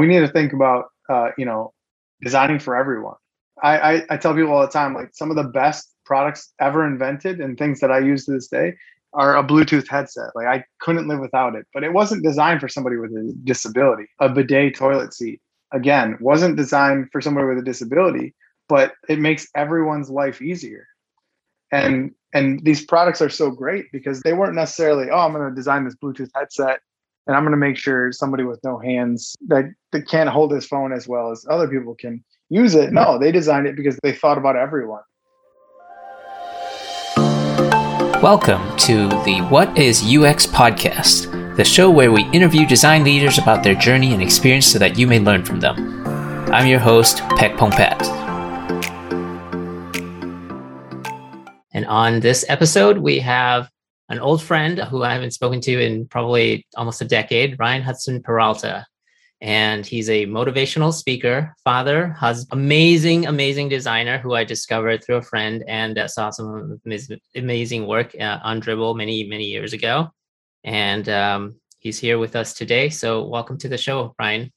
we need to think about uh, you know designing for everyone. I, I, I tell people all the time like some of the best products ever invented and things that I use to this day are a Bluetooth headset. Like I couldn't live without it, but it wasn't designed for somebody with a disability. A bidet toilet seat again wasn't designed for somebody with a disability, but it makes everyone's life easier. And and these products are so great because they weren't necessarily, oh, I'm going to design this Bluetooth headset and I'm going to make sure somebody with no hands that, that can't hold his phone as well as other people can use it. No, they designed it because they thought about everyone. Welcome to the What is UX podcast, the show where we interview design leaders about their journey and experience so that you may learn from them. I'm your host, Pek Pongpat. And on this episode, we have an old friend who I haven't spoken to in probably almost a decade, Ryan Hudson Peralta. And he's a motivational speaker, father, has amazing, amazing designer who I discovered through a friend and uh, saw some amazing work uh, on Dribbble many, many years ago. And um, he's here with us today. So welcome to the show, Ryan.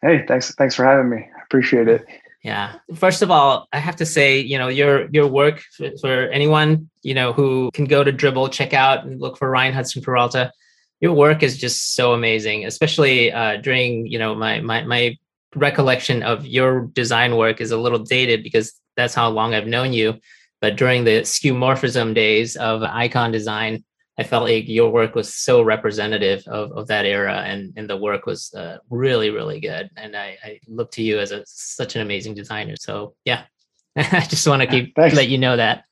Hey, thanks. Thanks for having me. I appreciate it. Yeah. First of all, I have to say, you know, your your work for, for, anyone, you know, who can go to Dribbble, check out and look for Ryan Hudson Peralta. Your work is just so amazing, especially uh, during, you know, my my my recollection of your design work is a little dated because that's how long I've known you. But during the skeuomorphism days of icon design, I felt like your work was so representative of, of that era, and, and the work was uh, really, really good. And I, I look to you as a, such an amazing designer. So yeah, I just want to keep thanks. let you know that.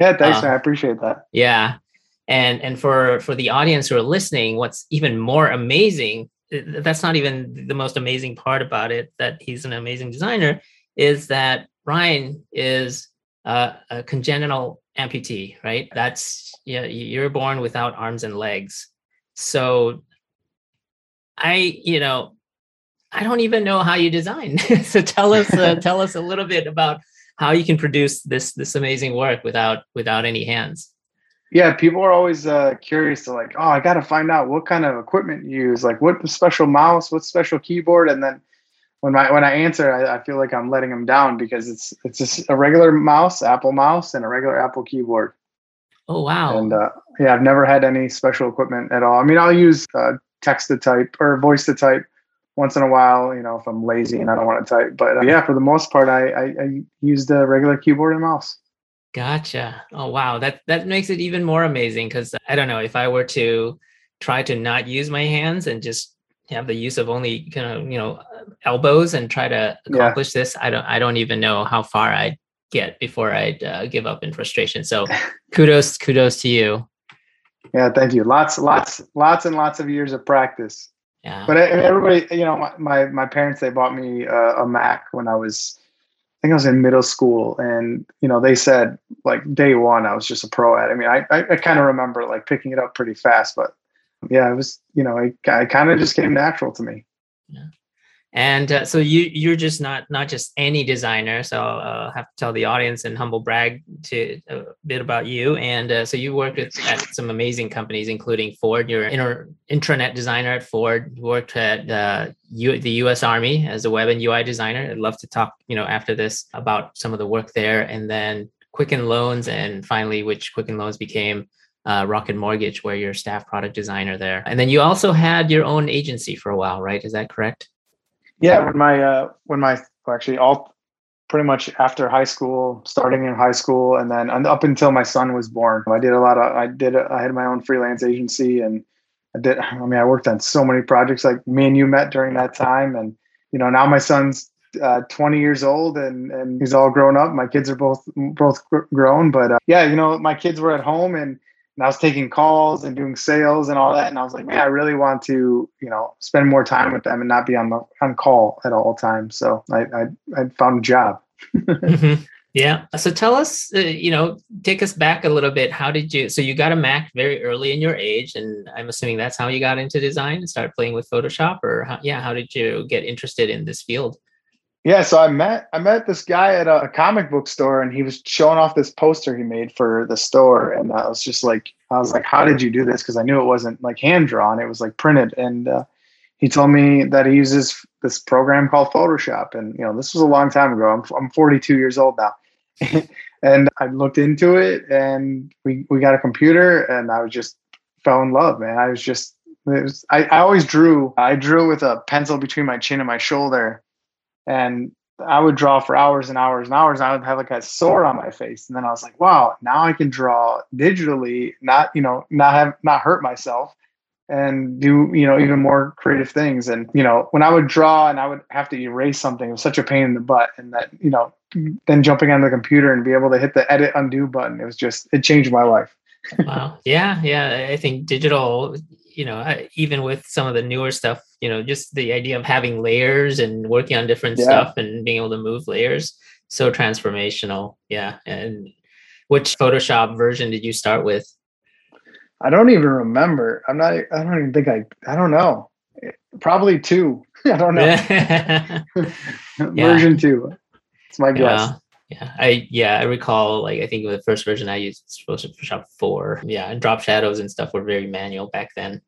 Yeah, thanks. Uh, I appreciate that. Yeah, and and for for the audience who are listening, what's even more amazing that's not even the most amazing part about it that he's an amazing designer is that Ryan is uh, a congenital amputee, right? That's yeah, you're born without arms and legs. So I, you know, I don't even know how you design. so tell us, uh, tell us a little bit about how you can produce this this amazing work without without any hands. Yeah, people are always uh, curious to like, oh, I got to find out what kind of equipment you use, like what special mouse, what special keyboard, and then when I when I answer, I, I, feel like I'm letting them down because it's it's just a regular mouse, Apple mouse, and a regular Apple keyboard. Oh wow! And uh, yeah, I've never had any special equipment at all. I mean, I'll use uh, text to type or voice to type once in a while, you know, if I'm lazy and I don't want to type. But uh, yeah, for the most part, I, I, I use the regular keyboard and mouse. Gotcha. Oh wow, that that makes it even more amazing because I don't know if I were to try to not use my hands and just have the use of only kind of you know elbows and try to accomplish yeah. this i don't i don't even know how far i'd get before i'd uh, give up in frustration so kudos kudos to you yeah thank you lots lots lots and lots of years of practice yeah but everybody you know my my, parents they bought me a mac when i was I think I was in middle school, and you know they said like day one I was just a pro at. It. I mean, I I, I kind of remember like picking it up pretty fast, but yeah, it was, you know, it, it kind of just came natural to me. Yeah. And uh, so you you're just not not just any designer. So I'll uh, have to tell the audience and humble brag to a bit about you. And uh, so you worked at, at, some amazing companies, including Ford. You're an intranet designer at Ford. You worked at uh, U, the U.S. Army as a web and UI designer. I'd love to talk, you know, after this about some of the work there, and then Quicken Loans, and finally, which Quicken Loans became uh, Rocket Mortgage, where you're staff product designer there. And then you also had your own agency for a while, right? Is that correct? Yeah, when my uh, when my well, actually all pretty much after high school, starting in high school, and then up until my son was born, I did a lot of I did I had my own freelance agency, and I did. I mean, I worked on so many projects. Like me and you met during that time, and you know now my son's uh, 20 years old and and he's all grown up. My kids are both both grown, but uh, yeah, you know my kids were at home and and I was taking calls and doing sales and all that. And I was like, man, I really want to, you know, spend more time with them and not be on the on call at all times. So I I, I found a job. mm-hmm. Yeah. So tell us, uh, you know, take us back a little bit. How did you? So you got a Mac very early in your age, and I'm assuming that's how you got into design and start playing with Photoshop, or how, yeah, how did you get interested in this field? Yeah, so I met I met this guy at a, comic book store, and he was showing off this poster he made for the store, and I was just like, I was like, "How did you do this?" Because I knew it wasn't like hand drawn; it was like printed. And uh, he told me that he uses this program called Photoshop, and you know this was a long time ago. I'm I'm 42 years old now, and I looked into it, and we we got a computer, and I was just fell in love, man. I was just was I, I always drew. I drew with a pencil between my chin and my shoulder, and I would draw for hours and hours and hours. And I would have like a sore on my face, and then I was like, "Wow, now I can draw digitally, not you know, not have not hurt myself, and do you know even more creative things." And you know, when I would draw and I would have to erase something, it was such a pain in the butt. And that you know, then jumping on the computer and be able to hit the edit undo button, it was just it changed my life. Wow. Yeah, yeah. I think digital you know, even with some of the newer stuff, you know, just the idea of having layers and working on different yeah. stuff and being able to move layers, so transformational. Yeah. And which Photoshop version did you start with? I don't even remember. I'm not, I don't even think I, I don't know. Probably two. I don't know. version two. It's my guess. Yeah. Yeah, I yeah I recall like I think the first version I used was Photoshop four. Yeah, and drop shadows and stuff were very manual back then.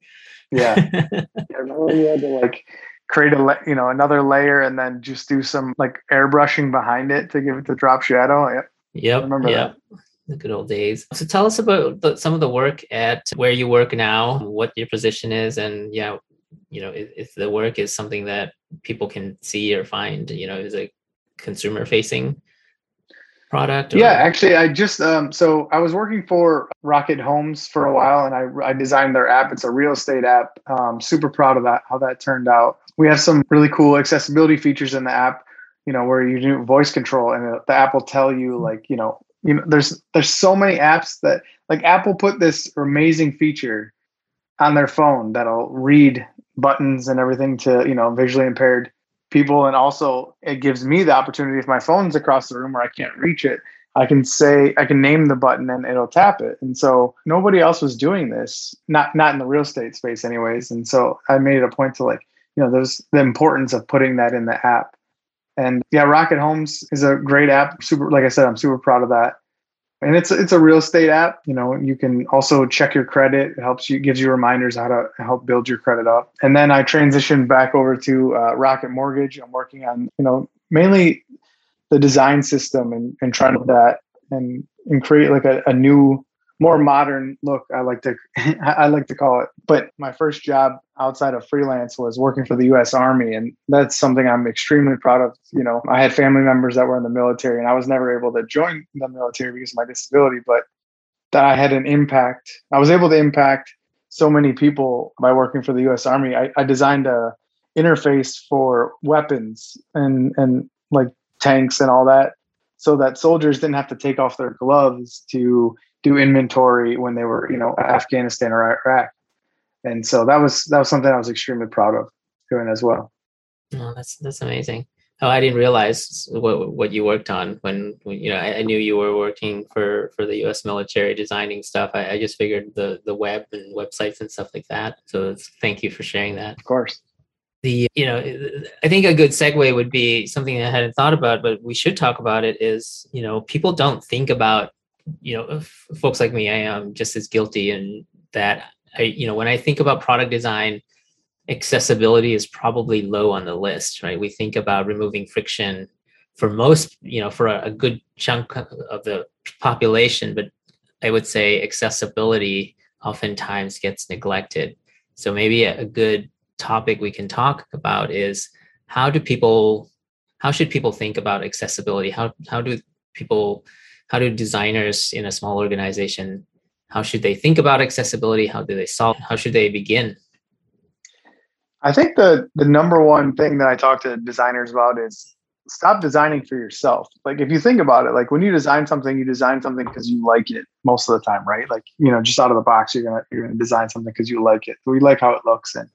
Yeah, I remember you had to like create a you know another layer and then just do some like airbrushing behind it to give it the drop shadow. Yep. Yep. I remember yep. that. The good old days. So tell us about the, some of the work at where you work now, what your position is, and yeah, you know if, if the work is something that people can see or find. You know, is it consumer facing product? Or? Yeah, actually, I just um, so I was working for Rocket Homes for a while, and I I designed their app. It's a real estate app. Um, super proud of that how that turned out. We have some really cool accessibility features in the app. You know, where you do voice control, and the app will tell you like you know you know there's there's so many apps that like Apple put this amazing feature on their phone that'll read buttons and everything to you know visually impaired people and also it gives me the opportunity if my phone's across the room where i can't reach it i can say i can name the button and it'll tap it. And so nobody else was doing this not not in the real estate space anyways. And so i made it a point to like you know there's the importance of putting that in the app. And yeah rocket homes is a great app. Super like i said i'm super proud of that and it's it's a real estate app you know you can also check your credit. It helps you gives you reminders how to help build your credit up. And then i transitioned back over to uh, rocket mortgage. I'm working on you know mainly the design system and, and trying to that and and create like a, a new more modern look i like to i like to call it. But my first job outside of freelance was working for the us army and that's something i'm extremely proud of you know. I had family members that were in the military and i was never able to join the military because of my disability but that i had an impact. I was able to impact so many people by working for the us army. I, I designed a interface for weapons and and like tanks and all that so that soldiers didn't have to take off their gloves to do inventory when they were, you know, Afghanistan or Iraq. And so that was that was something I was extremely proud of doing as well. Oh, that's that's amazing. Oh, I didn't realize what what you worked on when, when you know I, I, knew you were working for for the U.S. military designing stuff. I, I, just figured the the web and websites and stuff like that. So thank you for sharing that. Of course. The you know I think a good segue would be something I hadn't thought about, but we should talk about it. Is you know people don't think about you know, folks like me, I am just as guilty in that. I, you know, when I think about product design, accessibility is probably low on the list, right? We think about removing friction for most, you know, for a, a good chunk of the population, but I would say accessibility oftentimes gets neglected. So maybe a, a good topic we can talk about is how do people, how should people think about accessibility? How how do people how do designers in a small organization how should they think about accessibility? How do they solve how should they begin? I think the the number one thing that i talk to designers about is stop designing for yourself. Like if you think about it like when you design something you design something because you like it most of the time right? Like you know just out of the box you're gonna you're gonna design something because you like it. We like how it looks and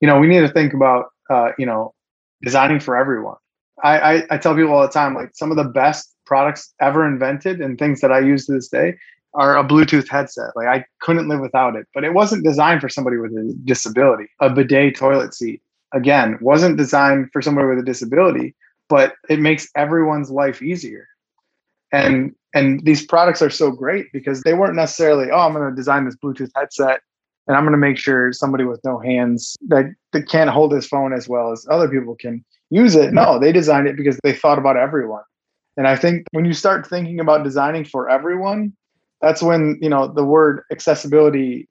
you know we need to think about uh, you know designing for everyone. I, I, I tell people all the time like some of the best products ever invented and things that I use to this day are a Bluetooth headset. Like I couldn't live without it, but it wasn't designed for somebody with a disability. A bidet toilet seat, again, wasn't designed for somebody with a disability, but it makes everyone's life easier. And and these products are so great because they weren't necessarily, oh, I'm going to design this Bluetooth headset and I'm going to make sure somebody with no hands that, that can't hold his phone as well as other people can use it. No, they designed it because they thought about everyone. And I think when you start thinking about designing for everyone, that's when you know the word accessibility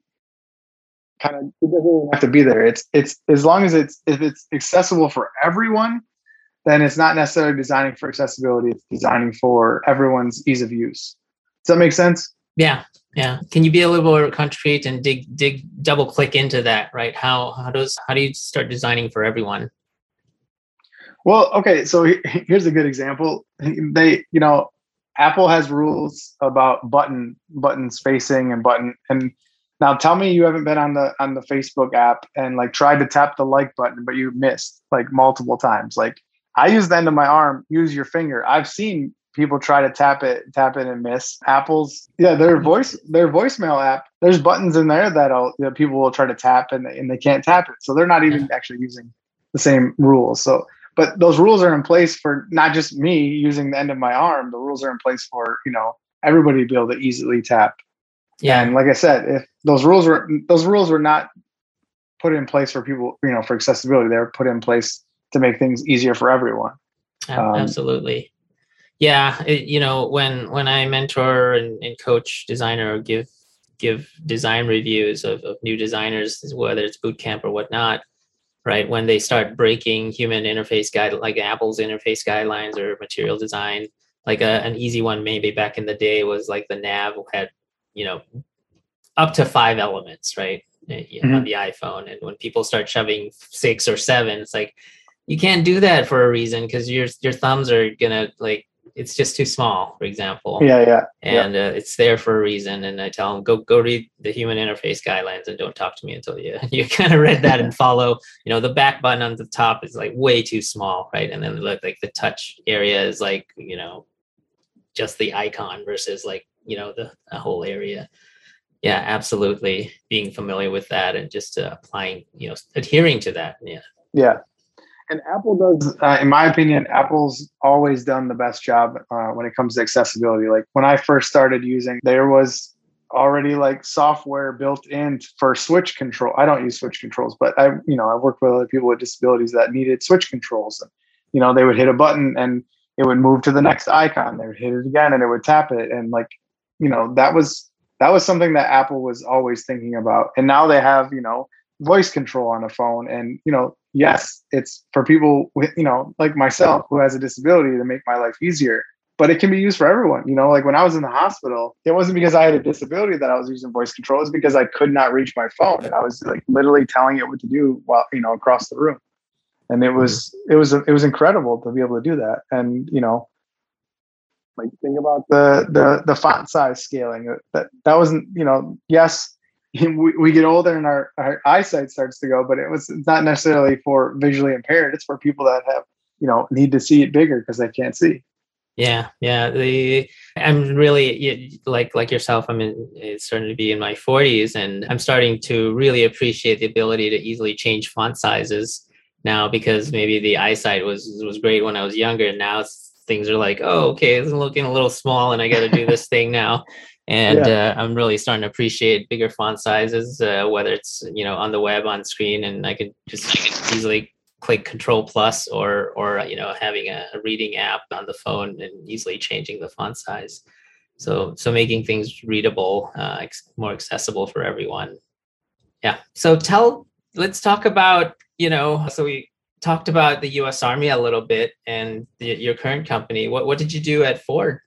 kind of doesn't have to be there. It's it's as long as it's if it's accessible for everyone, then it's not necessarily designing for accessibility. It's designing for everyone's ease of use. Does that make sense? Yeah, yeah. Can you be a little more concrete and dig dig double click into that? Right? How how does how do you start designing for everyone? Well, okay. So here's a good example. They, you know, Apple has rules about button button spacing and button and now tell me you haven't been on the on the Facebook app and like tried to tap the like button but you missed like multiple times. Like I use the end of my arm, use your finger. I've seen people try to tap it, tap it and miss. Apple's yeah, their voice their voicemail app, there's buttons in there that'll that people will try to tap and and they can't tap it. So they're not even actually using the same rules. So but those rules are in place for not just me using the end of my arm. The rules are in place for you know everybody to be able to easily tap. Yeah. And like I said, if those rules were those rules were not put in place for people, you know, for accessibility, they were put in place to make things easier for everyone. Um, Absolutely. Yeah, it, you know, when when I mentor and, and coach designer or give give design reviews of, of new designers, whether it's boot camp or whatnot, right? When they start breaking human interface guide, like Apple's interface guidelines or material design, like a, an easy one maybe back in the day was like the nav had, you know, up to five elements, right? Eh, mm-hmm. On the iPhone. And when people start shoving six or seven, it's like, you can't do that for a reason because your your thumbs are gonna like it's just too small, for example. Yeah, yeah. And yeah. Uh, it's there for a reason. And I tell them, go go read the human interface guidelines and don't talk to me until you you kind of read that and follow. You know, the back button on the top is like way too small, right? And then like like the touch area is like you know just the icon versus like you know the, the whole area. Yeah, absolutely. Being familiar with that and just uh, applying, you know, adhering to that. Yeah. Yeah, and Apple does, uh, in my opinion, Apple's always done the best job uh, when it comes to accessibility. Like when I first started using, there was already like software built in for switch control. I don't use switch controls, but I, you know, I work with other people with disabilities that needed switch controls. And, you know, they would hit a button and it would move to the next icon. They would hit it again and it would tap it. And like, you know, that was that was something that Apple was always thinking about. And now they have, you know, voice control on a phone. And you know yes it's for people with you know like myself who has a disability to make my life easier but it can be used for everyone. You know like when i was in the hospital it wasn't because i had a disability that i was using voice control. It's because i could not reach my phone. And i was like literally telling it what to do while you know across the room. And it was it was it was incredible to be able to do that. And you know like think about the the the font size scaling. That that wasn't you know yes we, we get older and our, our eyesight starts to go, but it was not necessarily for visually impaired. It's for people that have, you know, need to see it bigger because they can't see. Yeah, yeah. The I'm really like like yourself. I'm in, it's starting to be in my 40s, and I'm starting to really appreciate the ability to easily change font sizes now because maybe the eyesight was was great when I was younger. And now things are like, oh, okay, it's looking a little small, and I got to do this thing now and yeah. uh, i'm really starting to appreciate bigger font sizes uh, whether it's you know on the web on screen and i can just easily click control plus or or you know having a, a, reading app on the phone and easily changing the font size. So so making things readable uh, ex- more accessible for everyone. Yeah. So tell let's talk about you know so we talked about the us army a little bit and the, your current company. What, what did you do at ford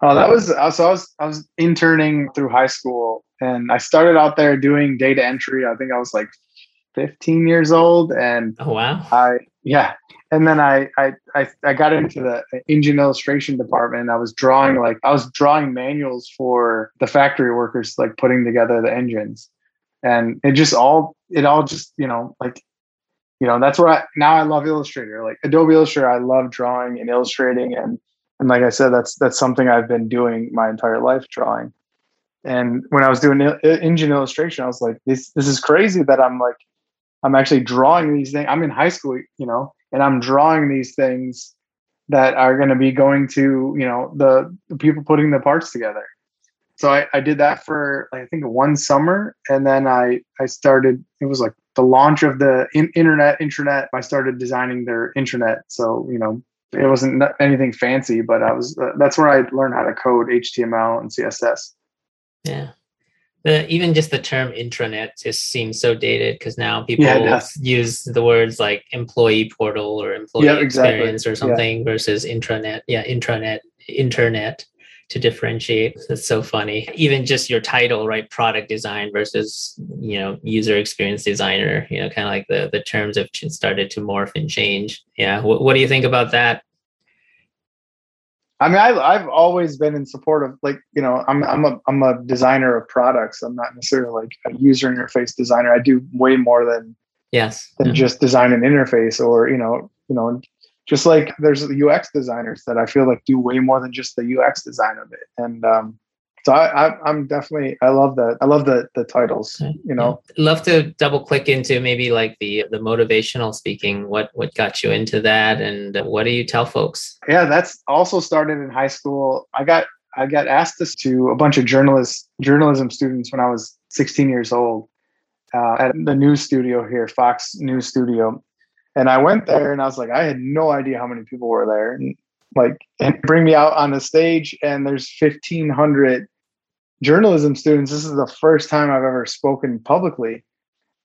Oh, that was uh, so. I was I was interning through high school, and I started out there doing data entry. I think I was like 15 years old, and oh wow, I yeah, and then I I I, I got into the engine illustration department. I was drawing like I was drawing manuals for the factory workers, like putting together the engines, and it just all it all just you know like you know that's where I now I love Illustrator, like Adobe Illustrator. I love drawing and illustrating and and like I said, that's that's something I've been doing my entire life, drawing. And when I was doing engine illustration, I was like, this this is crazy that I'm like, I'm actually drawing these things. I'm in high school, you know, and I'm drawing these things that are going to be going to you know the, the people putting the parts together. So I, I did that for I think one summer, and then I I started. It was like the launch of the in, internet intranet. I started designing their intranet. So you know, it wasn't anything fancy, but I was. Uh, that's where I learned how to code HTML and CSS. Yeah. The, even just the term intranet just seems so dated because now people yeah, use the words like employee portal or employee yeah, experience exactly. or something yeah. versus intranet. Yeah, intranet, internet to differentiate. That's so funny. Even just your title, right? Product design versus, you know, user experience designer, you know, kind of like the, the terms have started to morph and change. Yeah. What, what do you think about that? I mean, I've, I've always been in support of like, you know, I'm, I'm a, I'm a designer of products. I'm not necessarily like a user interface designer. I do way more than, yes, than mm-hmm. just design an interface or, you know, you know, just like there's UX designers that I feel like do way more than just the UX design of it. And um, so I, I, am definitely I love the I love the the titles. You know, yeah. love to double click into maybe like the the motivational speaking. What what got you into that, and what do you tell folks? Yeah, that's also started in high school. I got I got asked this to a bunch of journalists journalism students when I was 16 years old uh, at the news studio here, Fox News Studio, and I went there and I was like, I had no idea how many people were there. And like, and bring me out on the stage, and there's 1,500 journalism students. This is the first time I've ever spoken publicly.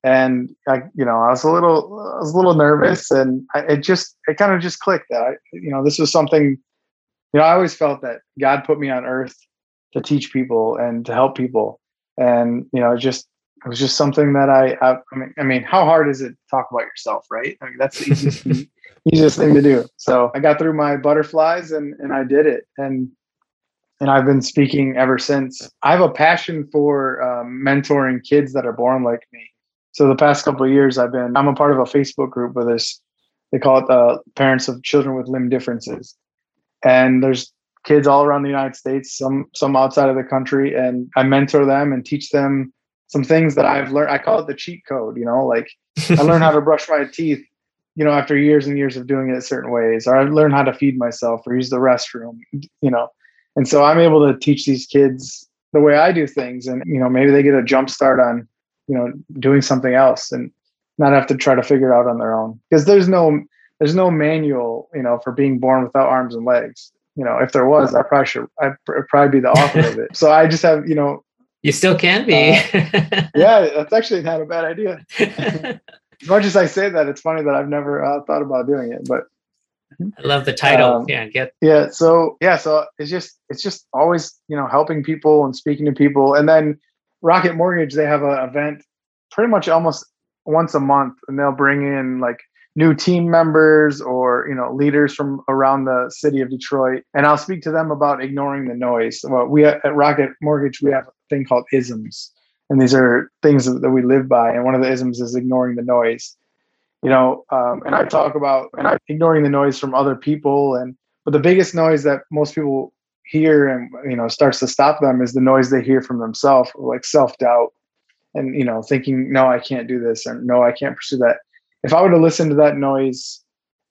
And I, you know, I was a little, I was a little nervous, and I, it just, it kind of just clicked that, I, you know, this was something, you know, I always felt that God put me on earth to teach people and to help people, and you know, just it was just something that I, I, I mean, I mean, how hard is it to talk about yourself, right? I mean, that's the easiest, thing, easiest thing to do. So I got through my butterflies and, and I did it. And, and I've been speaking ever since. I have a passion for um, mentoring kids that are born like me. So the past couple of years, I've been, I'm a part of a Facebook group with this, they call it the parents of children with limb differences. And there's kids all around the United States, some, some outside of the country. And I mentor them and teach them some things that I've learned. I call it the cheat code, you know, like I learned how to brush my teeth, you know, after years and years of doing it certain ways, or I learned how to feed myself or use the restroom, you know. And so I'm able to teach these kids the way I do things. And, you know, maybe they get a jump start on, you know, doing something else and not have to try to figure it out on their own. Because there's no there's no manual, you know, for being born without arms and legs. You know, if there was, I probably should I'd probably be the author of it. So I just have, you know, you still can be. uh, yeah, that's actually not a bad idea. as much as I say that, it's funny that I've never uh, thought about doing it, but I love the title. Um, yeah, get yeah. So yeah, so it's just it's just always you know helping people and speaking to people, and then Rocket Mortgage they have an event pretty much almost once a month, and they'll bring in like new team members or you know leaders from around the city of Detroit, and I'll speak to them about ignoring the noise. Well, we at Rocket Mortgage we have thing called isms, and these are things that we live by. And one of the isms is ignoring the noise. You know, um, and I talk about and I, ignoring the noise from other people, and but the biggest noise that most people hear and you know starts to stop them is the noise they hear from themselves, like self doubt, and you know thinking, no, I can't do this, and no, I can't pursue that if I would have listened to that noise,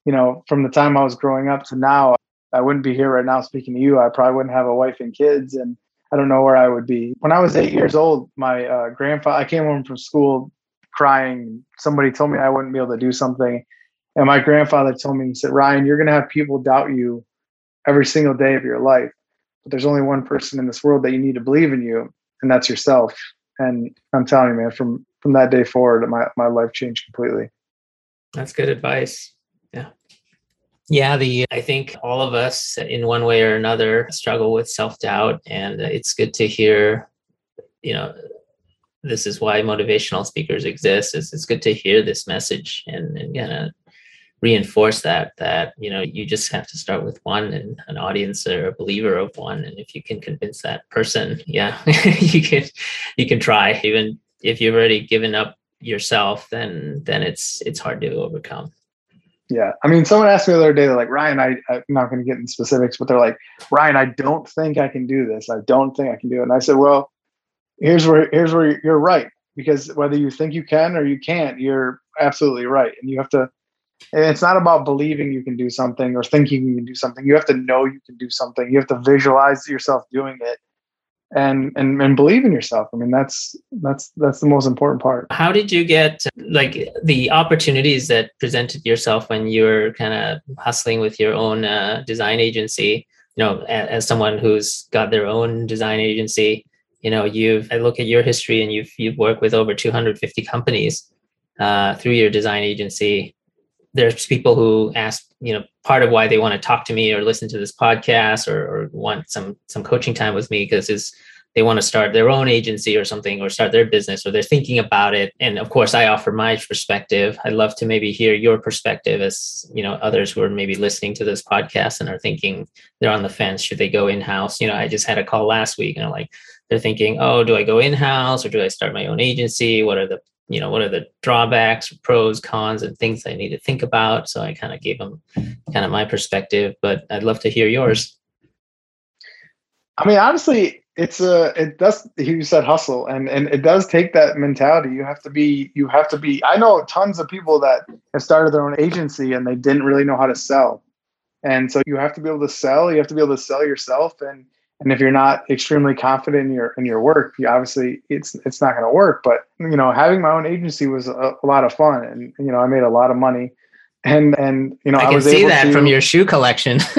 you know, from the time I was growing up to now, I wouldn't be here right now speaking to you. I probably wouldn't have a wife and kids, and I don't know where I would be. When I was eight years old, my uh, grandfather, I came home from school crying. Somebody told me I wouldn't be able to do something. And my grandfather told me, he said, Ryan, you're going to have people doubt you every single day of your life. But there's only one person in this world that you need to believe in you, and that's yourself. And I'm telling you, man, from from that day forward, my, my life changed completely. That's good advice. Yeah. Yeah, the I think all of us in one way or another struggle with self-doubt and it's good to hear you know this is why motivational speakers exist. It's, it's good to hear this message and, and kind of reinforce that that you know you just have to start with one and an audience or a believer of one and if you can convince that person yeah you can you can try even if you've already given up yourself, then then it's it's hard to overcome. Yeah, I mean, someone asked me the other day, they're like, Ryan, I, I'm not going to get in specifics, but they're like, Ryan, I don't think I can do this. I don't think I can do it. And I said, well, here's where here's where you're right because whether you think you can or you can't, you're absolutely right, and you have to. It's not about believing you can do something or thinking you can do something. You have to know you can do something. You have to visualize yourself doing it, and and and believe in yourself. I mean, that's that's that's the most important part. How did you get like the opportunities that presented yourself when you were kind of hustling with your own uh, design agency? You know, as, as someone who's got their own design agency, you know, you've I look at your history and you've you've worked with over 250 companies uh, through your design agency there's people who ask, you know, part of why they want to talk to me or listen to this podcast or, or want some some coaching time with me because is they want to start their own agency or something or start their business or they're thinking about it. And of course i offer my perspective. I'd love to maybe hear your perspective as you know others who are maybe listening to this podcast and are thinking they're on the fence should they go in-house? You know i just had a call last week and I'm like they're thinking oh do i go in-house or do i start my own agency? What are the you know what are the drawbacks pros cons and things i need to think about? So i kind of gave them kind of my perspective but i'd love to hear yours. I mean honestly it's a it does you said hustle and and it does take that mentality. You have to be you have to be i know tons of people that have started their own agency and they didn't really know how to sell. And so you have to be able to sell you have to be able to sell yourself and and if you're not extremely confident in your in your work you obviously it's it's not going to work. But you know having my own agency was a, a, lot of fun and you know i made a lot of money. And and you know i, I can was see able that to, from your shoe collection.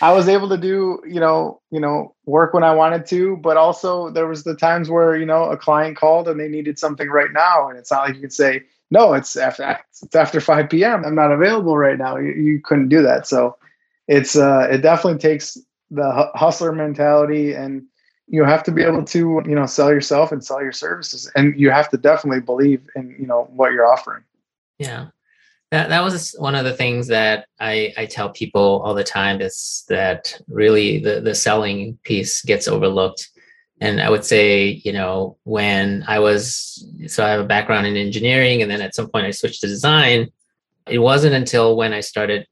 I was able to do you know you know work when i wanted to but also there was the times where you know a client called and they needed something right now. And it's not like you could say no it's after it's after 5 p.m i'm not available right now. You, you couldn't do that. So it's uh it definitely takes the hustler mentality and you have to be able to you know sell yourself and sell your services and you have to definitely believe in you know what you're offering. Yeah. That, that was one of the things that I, I tell people all the time is that really the, the selling piece gets overlooked. And i would say you know when i was so i have a background in engineering and then at some point i switched to design. It wasn't until when i started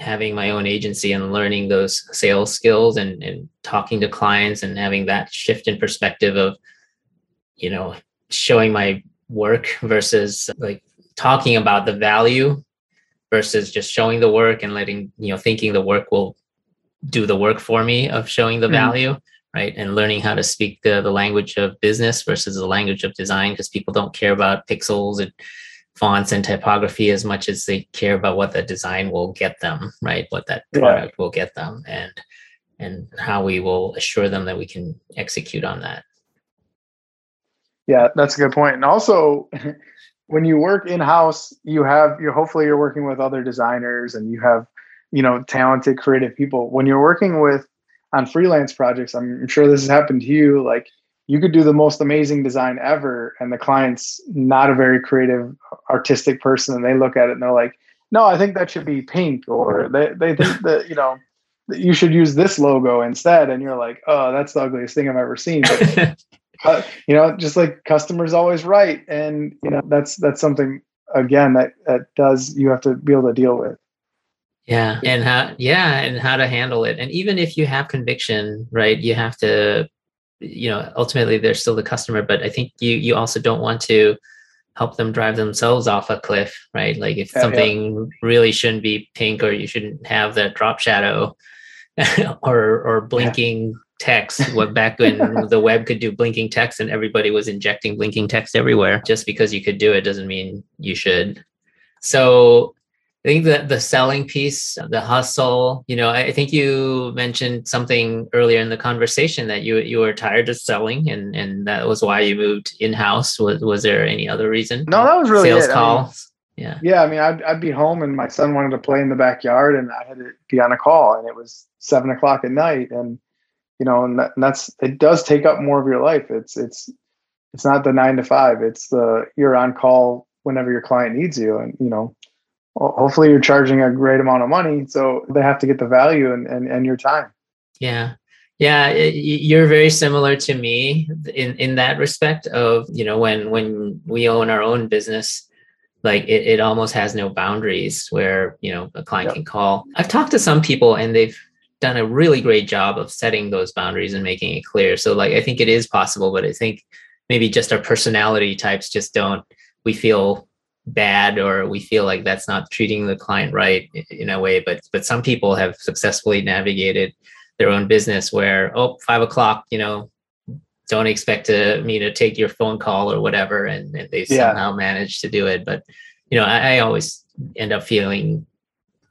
having my own agency and learning those sales skills and, and talking to clients and having that shift in perspective of you know showing my work versus like talking about the value versus just showing the work and letting you know thinking the work will do the work for me of showing the mm-hmm. value right and learning how to speak the, the language of business versus the language of design because people don't care about pixels and fonts and typography as much as they care about what the design will get them, right? What that product will get them and and how we will assure them that we can execute on that. Yeah, that's a good point. And also when you work in-house, you have you're hopefully you're working with other designers and you have, you know, talented creative people. When you're working with on freelance projects, I'm sure this has happened to you, like you could do the most amazing design ever and the client's not a very creative artistic person and they look at it and they're like no i think that should be pink or they, they think that you know you should use this logo instead and you're like oh that's the ugliest thing i've ever seen. But, you know just like customers always right and you know that's that's something again that that does you have to be able to deal with. Yeah and how yeah and how to handle it. And even if you have conviction right you have to you know ultimately they're still the customer but i think you you also don't want to help them drive themselves off a cliff right like if yeah, something yeah. really shouldn't be pink or you shouldn't have that drop shadow or or blinking yeah. text what back when the web could do blinking text and everybody was injecting blinking text everywhere just because you could do it doesn't mean you should so I think that the selling piece, the hustle, you know, I think you mentioned something earlier in the conversation that you you were tired of selling and and that was why you moved in-house. Was was there any other reason? No, that was really sales it. calls. I mean, yeah. Yeah. I mean, I'd, I'd be home and my son wanted to play in the backyard and I had to be on a call and it was seven o'clock at night. And, you know, and, that, and that's, it does take up more of your life. It's, it's, it's not the nine to five. It's the, you're on call whenever your client needs you. And, you know, well, hopefully you're charging a great amount of money so they have to get the value and, and, and your time. Yeah. Yeah you're very similar to me in in that respect of you know when when we own our own business like it, it almost has no boundaries where you know a client yep. can call. I've talked to some people and they've done a really great job of setting those boundaries and making it clear. So like i think it is possible but i think maybe just our personality types just don't we feel bad or we feel like that's not treating the client right in a way but but some people have successfully navigated their own business where oh five o'clock you know don't expect to me to take your phone call or whatever and, and they Yeah. somehow manage to do it but you know I, I always end up feeling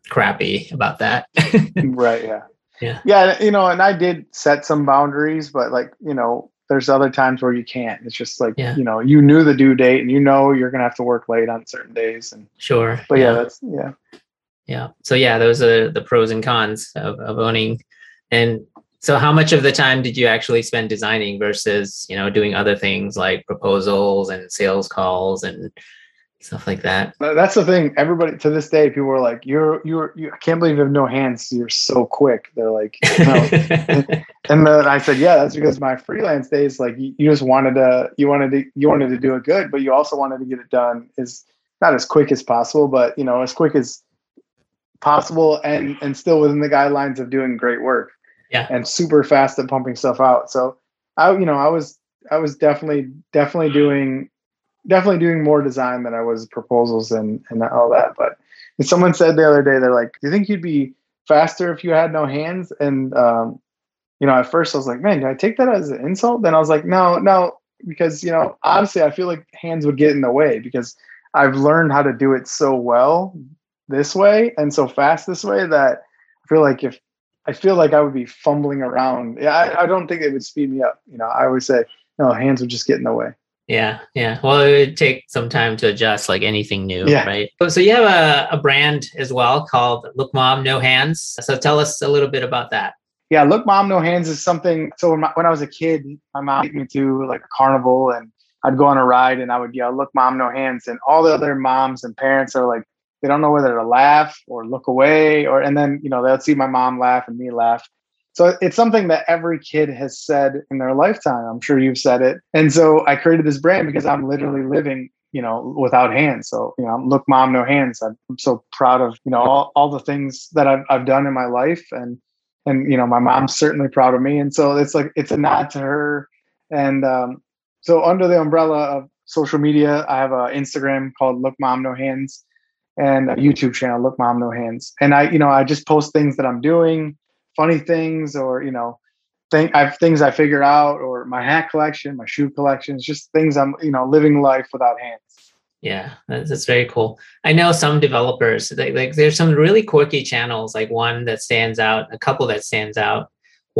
crappy about that right yeah Yeah. yeah you know and i did set some boundaries but like you know there's other times where you can't. It's just like Yeah. you know you knew the due date and you know you're gonna have to work late on certain days and sure but yeah, that's yeah. Yeah so yeah those are the pros and cons of, of owning. And so how much of the time did you actually spend designing versus you know doing other things like proposals and sales calls and stuff like that. That's the thing. Everybody to this day people are like you're you're you, i can't believe you have no hands. You're so quick. They're like no. and then i said yeah that's because my freelance days like you, you just wanted to you wanted to you wanted to do it good but you also wanted to get it done is not as quick as possible but you know as quick as possible and and still within the guidelines of doing great work. Yeah. and super fast at pumping stuff out. So i you know i was i was definitely definitely doing definitely doing more design than i was proposals and and all that but someone said the other day they're like do you think you'd be faster if you had no hands? And um you know at first i was like man did i take that as an insult? Then i was like no no because you know honestly i feel like hands would get in the way because i've learned how to do it so well this way and so fast this way that i feel like if i feel like i would be fumbling around. Yeah i, I don't think it would speed me up you know. I always say no hands would just get in the way Yeah, yeah. Well, it would take some time to adjust, like anything new, Yeah. right? So, so you have a, a brand as well called Look Mom No Hands. So tell us a little bit about that. yeah look mom no hands is something so when, my, when i was a kid my mom took me to like a carnival and i'd go on a ride and i would yell look mom no hands and all the other moms and parents are like they don't know whether to laugh or look away or and then you know they'll see my mom laugh and me laugh so it's something that every kid has said in their lifetime. I'm sure you've said it. And so i created this brand because i'm literally living you know without hands. So you know look mom no hands. I'm, so proud of you know all, all the things that I've, I've done in my life. And and you know my mom's certainly proud of me. And so it's like it's a nod to her. And um, so under the umbrella of social media i have an instagram called look mom no hands and a youtube channel look mom no hands. And i you know i just post things that i'm doing funny things or you know think i've things i figure out or my hat collection my shoe collections just things i'm you know living life without hands Yeah, that's, that's very cool. I know some developers, like, like there's some really quirky channels, like one that stands out, a couple that stands out.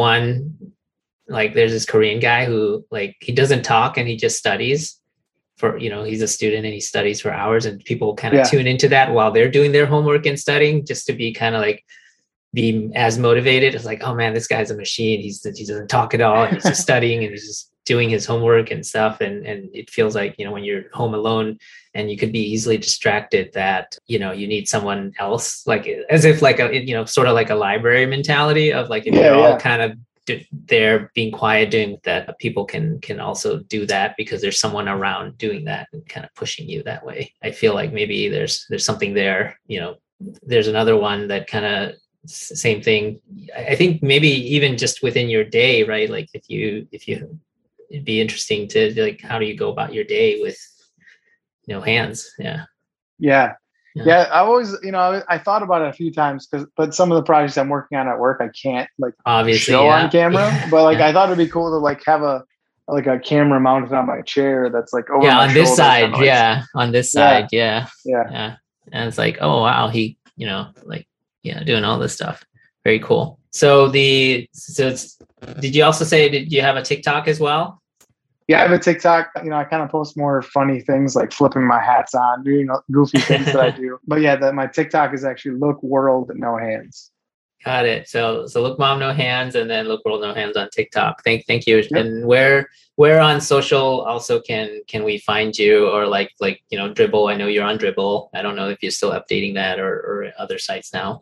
One, like there's this Korean guy who like he doesn't talk and he just studies for, you know, he's a student and he studies for hours and people kind of Yeah. tune into that while they're doing their homework and studying just to be kind of like be as motivated. It's like, oh man, this guy's a machine. He's he doesn't talk at all. He's just studying and he's just doing his homework and stuff. And and it feels like, you know, when you're home alone and you could be easily distracted that you know you need someone else like as if like a you know sort of like a library mentality of like if Yeah, you're all kind of there being quiet doing that people can can also do that because there's someone around doing that and kind of pushing you that way i feel like maybe there's there's something there you know there's another one that kind of same thing i think maybe even just within your day right like if you if you it'd be interesting to like how do you go about your day with no hands yeah Yeah. Yeah. Yeah. I always, you know, I, I thought about it a few times because, but some of the projects I'm working on at work, I can't like obviously show yeah. on camera. Yeah. But like. I thought it'd be cool to like have a, like a camera mounted on my chair that's like over yeah on this side like- yeah on this side yeah Yeah. yeah and it's like oh wow he you know like yeah doing all this stuff. Very cool. So the so it's did you also say did you have a tiktok as well? Yeah. I have a TikTok, you know, I kind of post more funny things like flipping my hats on, doing goofy things that I do. But yeah, that my TikTok is actually look world, no hands. got it. So so look mom no hands and then look world no hands on tiktok. Thank thank you. Yep. and where where on social also can can we find you or like like you know dribbble? I know you're on dribbble. I don't know if you're still updating that or or other sites now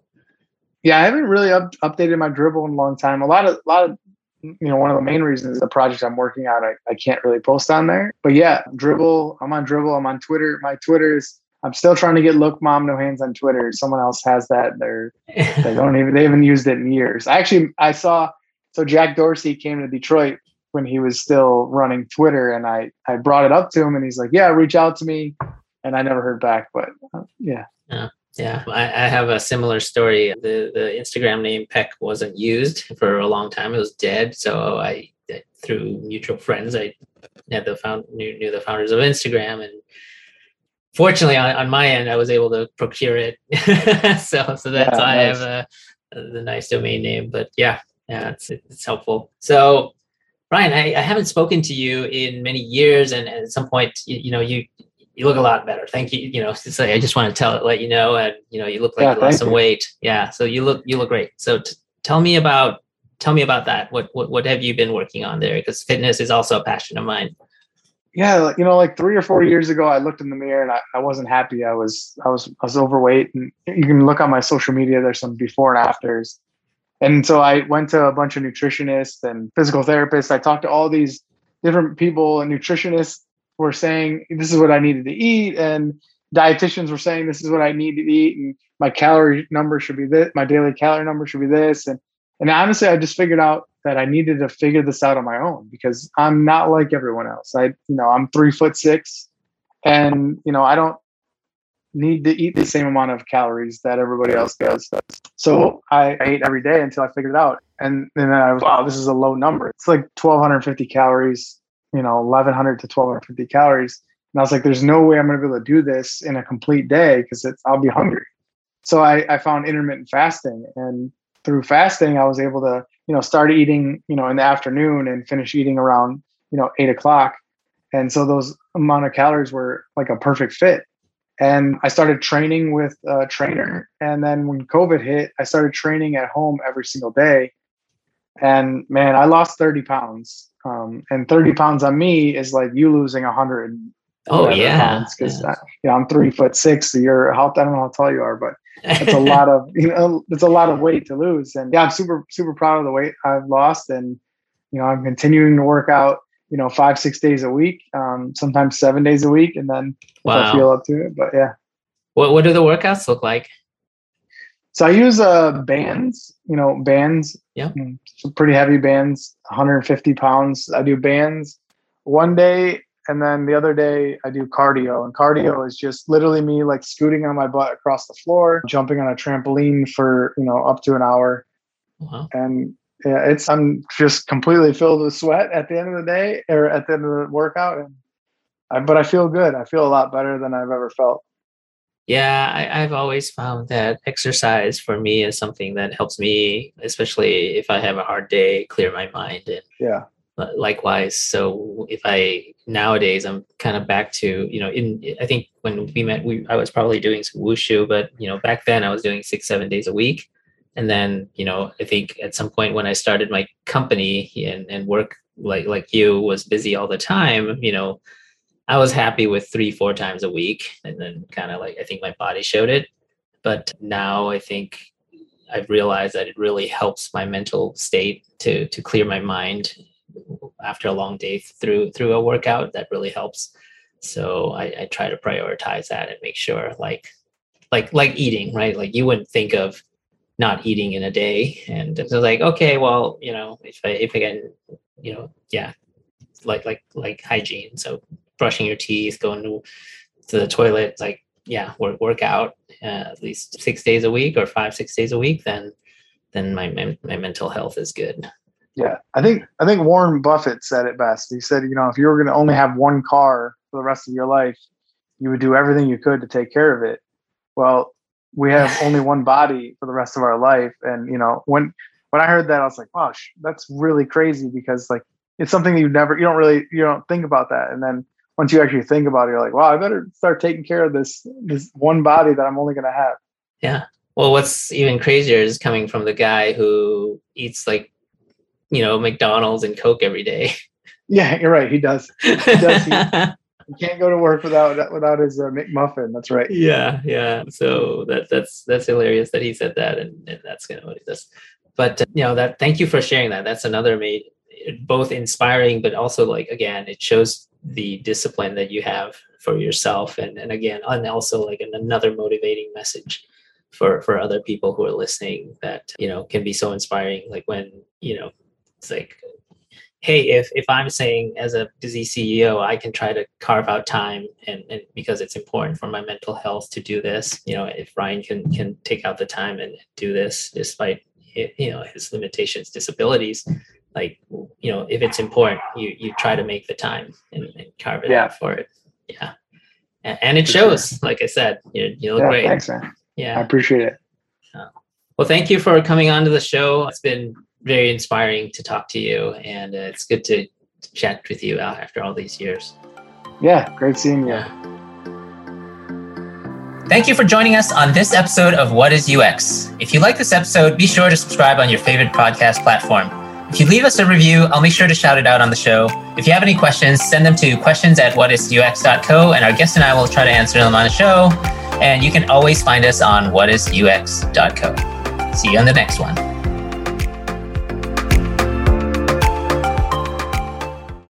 Yeah. I haven't really up, updated my dribbble in a long time. A lot of, a lot of, you know, one of the main reasons the project I'm working on, I, I can't really post on there. But yeah, dribbble. I'm on dribbble. I'm on Twitter. My Twitter's. I'm still trying to get look mom no hands on Twitter. Someone else has that. They're they don't even they haven't used it in years. I actually, I saw so Jack Dorsey came to Detroit when he was still running Twitter, and I I brought it up to him, and he's like, "Yeah, reach out to me," and I never heard back. But uh, yeah, Yeah, I, I, have a similar story. The the Instagram name Pek wasn't used for a long time; it was dead. So I, through mutual friends, I had the found knew, knew the founders of Instagram, and fortunately, on, on my end, I was able to procure it. so so that's yeah, I nice. have a, a, the nice domain name. But yeah, yeah, it's it's helpful. So Ryan, I, I haven't spoken to you in many years, and at some point, you, you know, you you look a lot better. Thank you. You know, say I just want to tell it, let you know, and you know, you look like yeah, you lost some you. weight. Yeah. So you look, you look great. So t- tell me about, tell me about that. What, what, what have you been working on there? Because fitness is also a passion of mine. Yeah, you know, like three or four years ago, I looked in the mirror and I, I wasn't happy. I was, I was, I was overweight, and you can look on my social media. There's some before and afters, and so I went to a bunch of nutritionists and physical therapists. I talked to all these different people and nutritionists were saying this is what I needed to eat, and dietitians were saying this is what I need to eat, and my calorie number should be this, my daily calorie number should be this, and and honestly, I just figured out that I needed to figure this out on my own because I'm not like everyone else. I, you know, I'm three foot six, and you know, I don't need to eat the same amount of calories that everybody else does. So I, I ate every day until I figured it out. And, and then I was, wow, this is a low number. It's like 1250 calories you know 1100 to 1250 calories. And i was like there's no way i'm going to be able to do this in a complete day because it's i'll be hungry. So I, I found intermittent fasting and through fasting i was able to you know start eating you know in the afternoon and finish eating around you know eight o'clock. And so those amount of calories were like a perfect fit. And i started training with a trainer. And then when covid hit i started training at home every single day. And man i lost 30 pounds um, and 30 pounds on me is like you losing 100 oh yeah. because yeah. you know i'm three foot six so you're how i don't know how tall you are but it's a lot of you know it's a lot of weight to lose. And yeah i'm super super proud of the weight i've lost. And you know i'm continuing to work out you know five six days a week um, sometimes seven days a week and then wow. i feel up to it but yeah. What, what do the workouts look like so I use uh bands, you know, bands. Yeah. Mm, some pretty heavy bands, 150 pounds. I do bands one day and then the other day I do cardio. And cardio is just literally me like scooting on my butt across the floor, jumping on a trampoline for, you know, up to an hour. Wow. And yeah, it's I'm just completely filled with sweat at the end of the day or at the end of the workout. And I, but I feel good. I feel a lot better than I've ever felt. Yeah, I, have always found that exercise for me is something that helps me, especially if I have a hard day, clear my mind. And yeah, likewise. So if I nowadays I'm kind of back to you know in I think when we met we I was probably doing some wushu, but you know back then I was doing six seven days a week, and then you know I think at some point when I started my company and and work like like you was busy all the time, you know I was happy with three, four times a week. And then kind of like, I think my body showed it. But now I think I've realized that it really helps my mental state to, to clear my mind after a long day through, through a workout that really helps. So I, I try to prioritize that and make sure like, like, like eating, right? Like you wouldn't think of not eating in a day. And it's like, okay, well, you know, if I, if I can, you know, yeah, like, like, like hygiene. So brushing your teeth, going to, to the toilet, like yeah, work work out uh, at least six days a week or five six days a week, then then my my mental health is good. Yeah, I think I think Warren Buffett said it best. He said, you know, if you were going to only have one car for the rest of your life, you would do everything you could to take care of it. Well, we have only one body for the rest of our life, and you know, when when I heard that, I was like, wow, that's really crazy because like it's something you never you don't really you don't think about that, and then once you actually think about it, you're like, wow, I better start taking care of this this one body that I'm only gonna have. Yeah. Well, what's even crazier is coming from the guy who eats like, you know, McDonald's and Coke every day. Yeah, you're right. He does. He does. he, he can't go to work without without his uh, McMuffin. That's right. Yeah, yeah. So that that's that's hilarious that he said that, and, and that's kind of what he does. But uh, you know that. Thank you for sharing that. That's another made both inspiring, but also like again, it shows the discipline that you have for yourself and, and again and also like another motivating message for for other people who are listening that you know can be so inspiring. Like when you know it's like hey, if if I'm saying as a busy CEO, I can try to carve out time and, and because it's important for my mental health to do this, you know, if Ryan can can take out the time and do this despite you know his limitations, disabilities, like you know, if it's important, you you try to make the time and, and carve it yeah. out for it. Yeah. And, and it shows, sure. like I said, you, you look yeah, great. Thanks, man. Yeah. I appreciate it. Well, thank you for coming on to the show. It's been very inspiring to talk to you, and uh, it's good to chat with you after all these years. Yeah, great seeing you. Yeah. Thank you for joining us on this episode of What is UX. If you like this episode, be sure to subscribe on your favorite podcast platform. If you leave us a review, I'll make sure to shout it out on the show. If you have any questions, send them to questions at whatisux.co, and our guest and I will try to answer them on the show. And you can always find us on whatisux.co. See you on the next one.